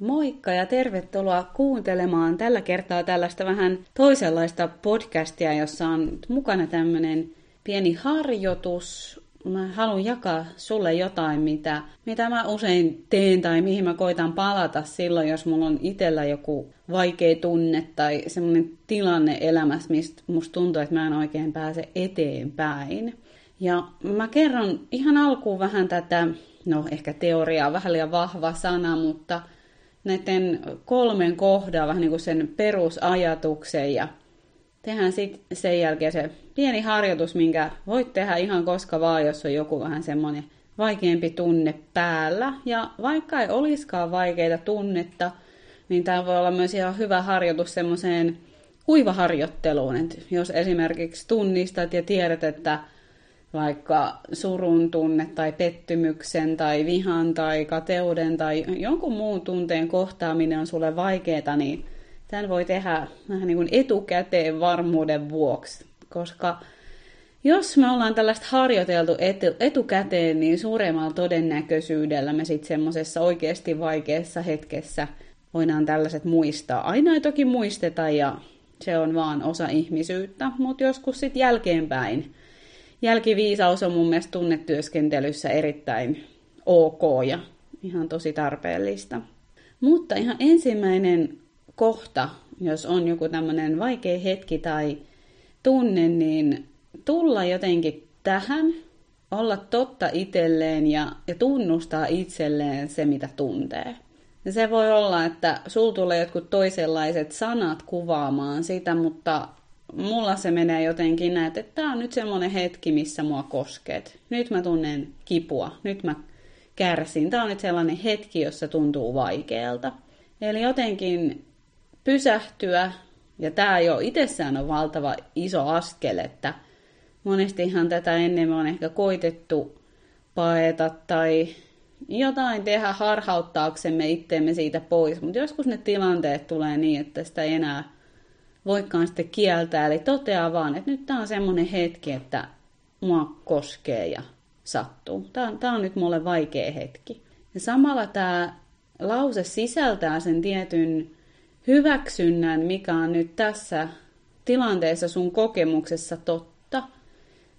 Moikka ja tervetuloa kuuntelemaan tällä kertaa tällaista vähän toisenlaista podcastia, jossa on mukana tämmöinen pieni harjoitus. Mä haluan jakaa sulle jotain, mitä, mitä mä usein teen tai mihin mä koitan palata silloin, jos mulla on itsellä joku vaikea tunne tai semmoinen tilanne elämässä, mistä musta tuntuu, että mä en oikein pääse eteenpäin. Ja mä kerron ihan alkuun vähän tätä, no ehkä teoriaa, vähän liian vahva sana, mutta – näiden kolmen vähän niin kuin sen perusajatuksen ja tehdään sitten sen jälkeen se pieni harjoitus, minkä voit tehdä ihan koska vaan, jos on joku vähän semmoinen vaikeampi tunne päällä. Ja vaikka ei olisikaan vaikeita tunnetta, niin tämä voi olla myös ihan hyvä harjoitus semmoiseen kuivaharjoitteluun. että jos esimerkiksi tunnistat ja tiedät, että vaikka surun tunne tai pettymyksen tai vihan tai kateuden tai jonkun muun tunteen kohtaaminen on sulle vaikeaa, niin tämän voi tehdä vähän niin kuin etukäteen varmuuden vuoksi, koska jos me ollaan tällaista harjoiteltu etukäteen, niin suuremmalla todennäköisyydellä me sitten semmoisessa oikeasti vaikeassa hetkessä voidaan tällaiset muistaa. Aina ei toki muisteta ja se on vaan osa ihmisyyttä, mutta joskus sitten jälkeenpäin jälkiviisaus on mun mielestä tunnetyöskentelyssä erittäin ok ja ihan tosi tarpeellista. Mutta ihan ensimmäinen kohta, jos on joku tämmöinen vaikea hetki tai tunne, niin tulla jotenkin tähän, olla totta itselleen ja, ja tunnustaa itselleen se, mitä tuntee. Ja se voi olla, että sul tulee jotkut toisenlaiset sanat kuvaamaan sitä, mutta mulla se menee jotenkin näin, että tämä on nyt semmoinen hetki, missä mua kosket. Nyt mä tunnen kipua, nyt mä kärsin. Tämä on nyt sellainen hetki, jossa tuntuu vaikealta. Eli jotenkin pysähtyä, ja tämä jo itsessään on valtava iso askel, että monestihan tätä ennen on ehkä koitettu paeta tai jotain tehdä harhauttaaksemme itteemme siitä pois, mutta joskus ne tilanteet tulee niin, että sitä ei enää voikaan sitten kieltää. Eli toteaa vaan, että nyt tämä on semmoinen hetki, että mua koskee ja sattuu. Tämä on, tämä on nyt mulle vaikea hetki. Ja samalla tämä lause sisältää sen tietyn hyväksynnän, mikä on nyt tässä tilanteessa sun kokemuksessa totta.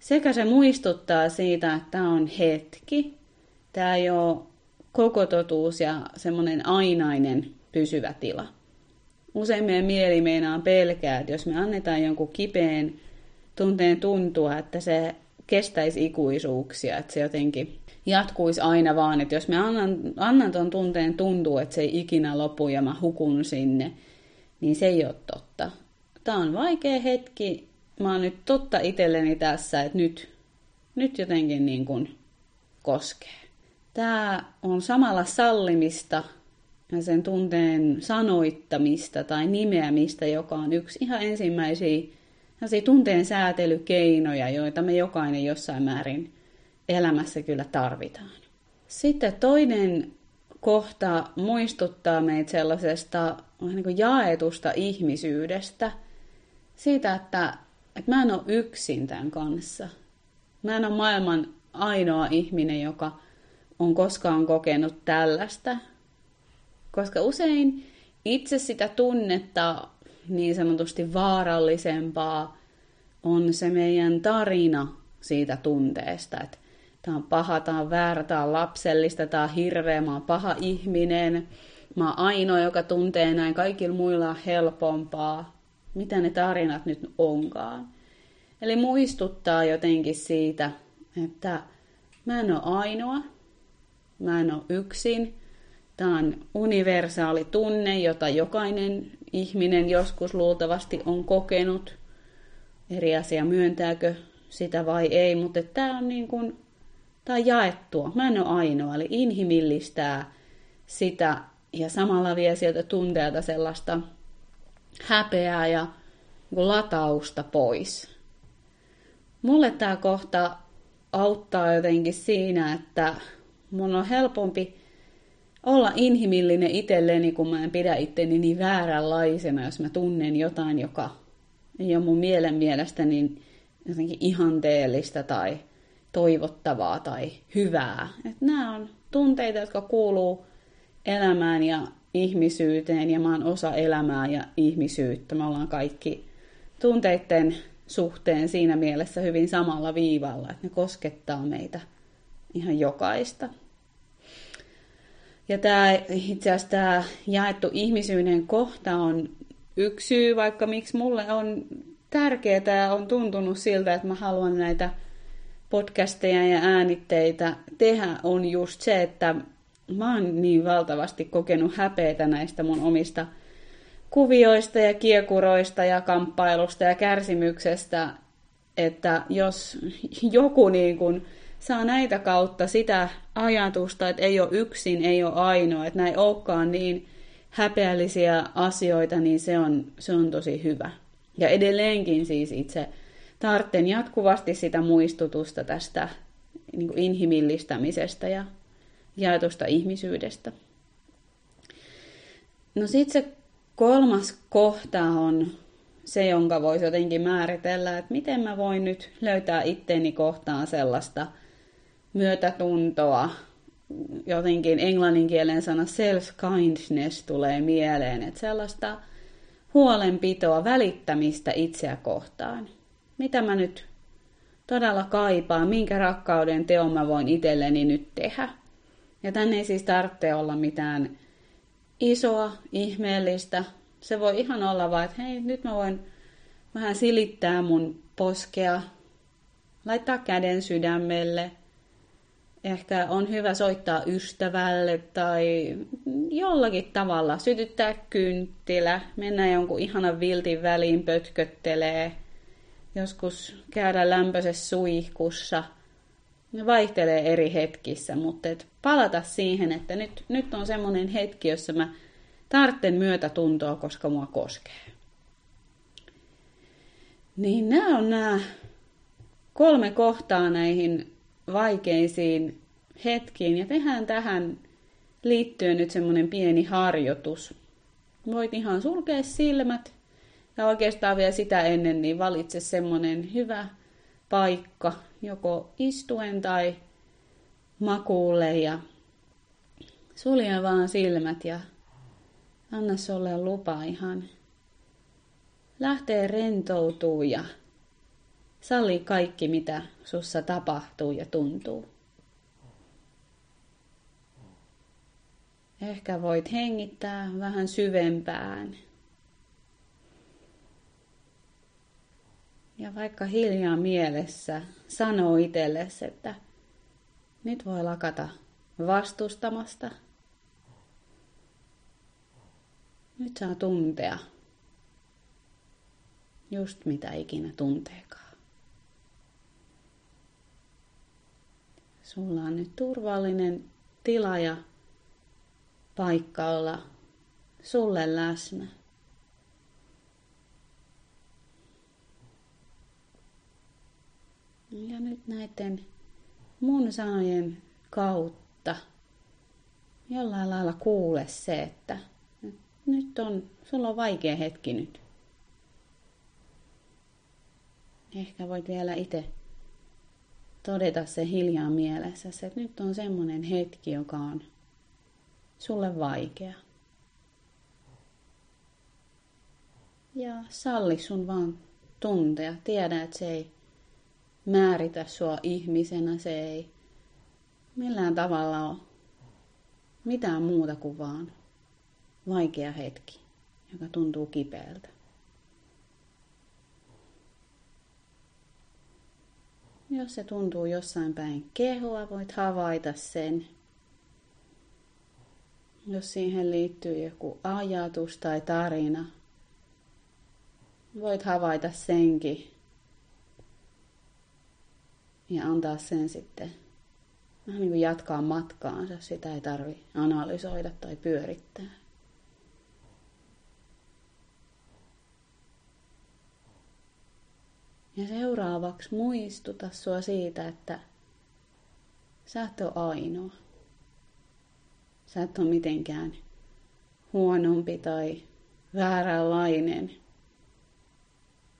Sekä se muistuttaa siitä, että tämä on hetki. Tämä ei ole koko totuus ja semmoinen ainainen pysyvä tila usein meidän mieli meinaa pelkää, että jos me annetaan jonkun kipeen tunteen tuntua, että se kestäisi ikuisuuksia, että se jotenkin jatkuisi aina vaan, että jos me annan, annan tuon tunteen tuntua, että se ei ikinä lopu ja mä hukun sinne, niin se ei ole totta. Tämä on vaikea hetki, mä oon nyt totta itselleni tässä, että nyt, nyt jotenkin niin kuin koskee. Tämä on samalla sallimista sen tunteen sanoittamista tai nimeämistä, joka on yksi ihan ensimmäisiä tunteen säätelykeinoja, joita me jokainen jossain määrin elämässä kyllä tarvitaan. Sitten toinen kohta muistuttaa meitä sellaisesta niin kuin jaetusta ihmisyydestä, siitä, että, että mä en ole yksin tämän kanssa. Mä en ole maailman ainoa ihminen, joka on koskaan kokenut tällaista koska usein itse sitä tunnetta niin sanotusti vaarallisempaa on se meidän tarina siitä tunteesta, että tämä on paha, tämä on väärä, tämä on lapsellista, tämä on hirveä, mä oon paha ihminen, mä oon ainoa, joka tuntee näin, kaikilla muilla on helpompaa. Mitä ne tarinat nyt onkaan? Eli muistuttaa jotenkin siitä, että mä en ole ainoa, mä en ole yksin, Tämä on universaali tunne, jota jokainen ihminen joskus luultavasti on kokenut. Eri asia myöntääkö sitä vai ei, mutta tämä on, niin kuin, tämä on jaettua. Mä en ole ainoa, eli inhimillistää sitä ja samalla vie sieltä tunteelta sellaista häpeää ja niin latausta pois. Mulle tämä kohta auttaa jotenkin siinä, että mun on helpompi olla inhimillinen itselleni, kun mä en pidä itteni niin vääränlaisena, jos mä tunnen jotain, joka ei ole mun mielen mielestä niin jotenkin ihanteellista tai toivottavaa tai hyvää. Et nämä on tunteita, jotka kuuluu elämään ja ihmisyyteen ja mä oon osa elämää ja ihmisyyttä. Me ollaan kaikki tunteiden suhteen siinä mielessä hyvin samalla viivalla, että ne koskettaa meitä ihan jokaista. Ja tämä, itse asiassa tämä jaettu ihmisyyden kohta on yksi syy, vaikka miksi mulle on tärkeää on tuntunut siltä, että mä haluan näitä podcasteja ja äänitteitä tehdä, on just se, että mä oon niin valtavasti kokenut häpeitä näistä mun omista kuvioista ja kiekuroista ja kamppailusta ja kärsimyksestä, että jos joku niin kuin saa näitä kautta sitä ajatusta, että ei ole yksin, ei ole ainoa, että näin olekaan niin häpeällisiä asioita, niin se on, se on tosi hyvä. Ja edelleenkin siis itse tartten jatkuvasti sitä muistutusta tästä niin kuin inhimillistämisestä ja jaetusta ihmisyydestä. No sitten se kolmas kohta on se, jonka voisi jotenkin määritellä, että miten mä voin nyt löytää itteeni kohtaan sellaista myötätuntoa. Jotenkin englanninkielen sana self-kindness tulee mieleen, että sellaista huolenpitoa, välittämistä itseä kohtaan. Mitä mä nyt todella kaipaan, minkä rakkauden teon mä voin itselleni nyt tehdä. Ja tänne ei siis tarvitse olla mitään isoa, ihmeellistä. Se voi ihan olla vaan, että hei, nyt mä voin vähän silittää mun poskea, laittaa käden sydämelle. Ehkä on hyvä soittaa ystävälle tai jollakin tavalla sytyttää kynttilä, mennä jonkun ihanan viltin väliin pötköttelee, joskus käydä lämpöisessä suihkussa – ne vaihtelee eri hetkissä, mutta et palata siihen, että nyt, nyt on semmoinen hetki, jossa mä tartten myötätuntoa, koska mua koskee. Niin nämä on nämä kolme kohtaa näihin vaikeisiin hetkiin. Ja tehdään tähän liittyen nyt semmoinen pieni harjoitus. Voit ihan sulkea silmät. Ja oikeastaan vielä sitä ennen niin valitse semmoinen hyvä paikka, joko istuen tai makuulle. Ja sulje vaan silmät ja anna sulle lupa ihan lähtee rentoutuu ja salli kaikki, mitä sussa tapahtuu ja tuntuu. Ehkä voit hengittää vähän syvempään. Ja vaikka hiljaa mielessä sanoo itsellesi, että nyt voi lakata vastustamasta. Nyt saa tuntea just mitä ikinä tunteekaan. Sulla on nyt turvallinen tila ja paikka olla sulle läsnä. Ja nyt näiden mun sanojen kautta jollain lailla kuule se, että nyt on, sulla on vaikea hetki nyt. Ehkä voit vielä itse todeta se hiljaa mielessä, että nyt on semmoinen hetki, joka on sulle vaikea. Ja salli sun vaan tuntea. Tiedä, että se ei määritä sua ihmisenä. Se ei millään tavalla ole mitään muuta kuin vaan vaikea hetki, joka tuntuu kipeältä. Jos se tuntuu jossain päin kehoa, voit havaita sen. Jos siihen liittyy joku ajatus tai tarina, voit havaita senkin ja antaa sen sitten vähän niin kuin jatkaa matkaansa. Sitä ei tarvi analysoida tai pyörittää. Ja seuraavaksi muistuta sua siitä, että sä et ole ainoa. Sä et ole mitenkään huonompi tai vääränlainen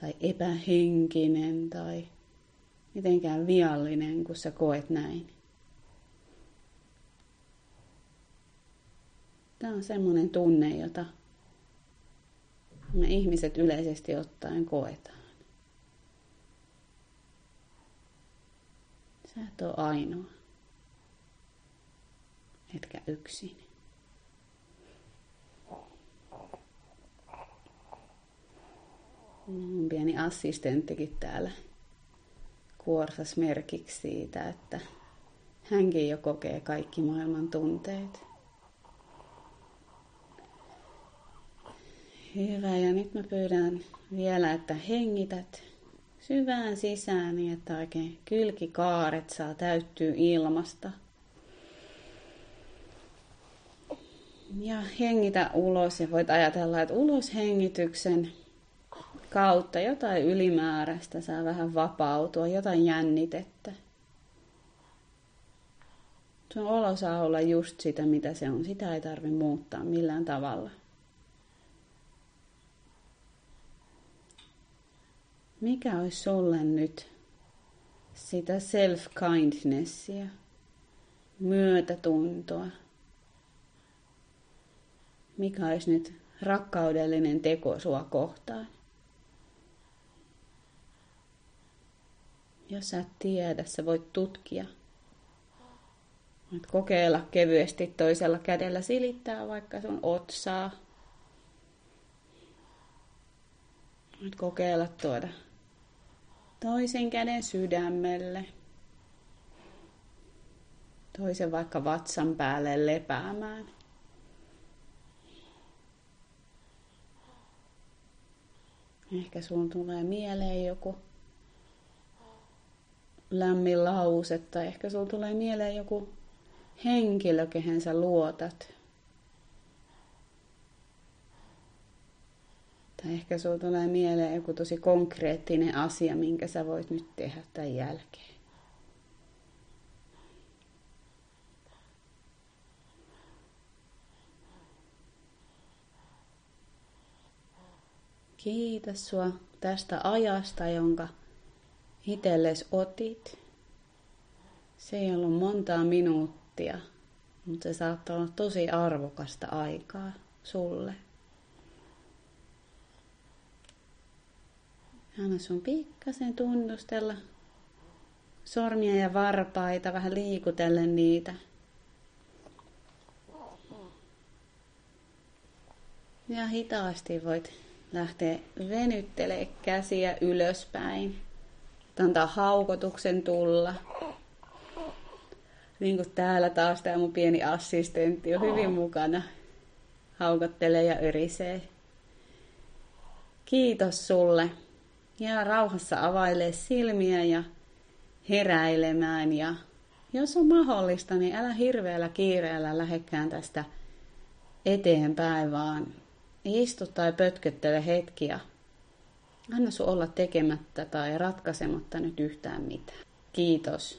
tai epähenkinen tai mitenkään viallinen, kun sä koet näin. Tämä on semmoinen tunne, jota me ihmiset yleisesti ottaen koetaan. Ole ainoa, etkä yksin. Mun pieni assistenttikin täällä kuorsas merkiksi siitä, että hänkin jo kokee kaikki maailman tunteet. Hyvä, ja nyt mä pyydän vielä, että hengität syvään sisään niin, että oikein kylkikaaret saa täyttyä ilmasta. Ja hengitä ulos ja voit ajatella, että uloshengityksen kautta jotain ylimääräistä saa vähän vapautua, jotain jännitettä. Sun olo saa olla just sitä, mitä se on. Sitä ei tarvi muuttaa millään tavalla. Mikä olisi sulle nyt sitä self-kindnessia, myötätuntoa? Mikä olisi nyt rakkaudellinen teko sua kohtaan? Jos sä et tiedä, sä voit tutkia. Voit kokeilla kevyesti toisella kädellä silittää vaikka sun otsaa. Voit kokeilla tuoda toisen käden sydämelle. Toisen vaikka vatsan päälle lepäämään. Ehkä sun tulee mieleen joku lämmin lause tai ehkä sulla tulee mieleen joku henkilö, kehen sä luotat. Tai ehkä sulla tulee mieleen joku tosi konkreettinen asia, minkä sä voit nyt tehdä tämän jälkeen. Kiitos sua tästä ajasta, jonka itsellesi otit. Se ei ollut montaa minuuttia, mutta se saattaa olla tosi arvokasta aikaa sulle. Anna sun pikkasen tunnustella sormia ja varpaita, vähän liikutellen niitä. Ja hitaasti voit lähteä venyttelemään käsiä ylöspäin antaa haukotuksen tulla. Niin kuin täällä taas tämä mun pieni assistentti on hyvin mukana. Haukottelee ja örisee. Kiitos sulle. Ja rauhassa availee silmiä ja heräilemään. Ja jos on mahdollista, niin älä hirveällä kiireellä lähekkään tästä eteenpäin, vaan istu tai pötköttele hetkiä Anna sun olla tekemättä tai ratkaisematta nyt yhtään mitään. Kiitos.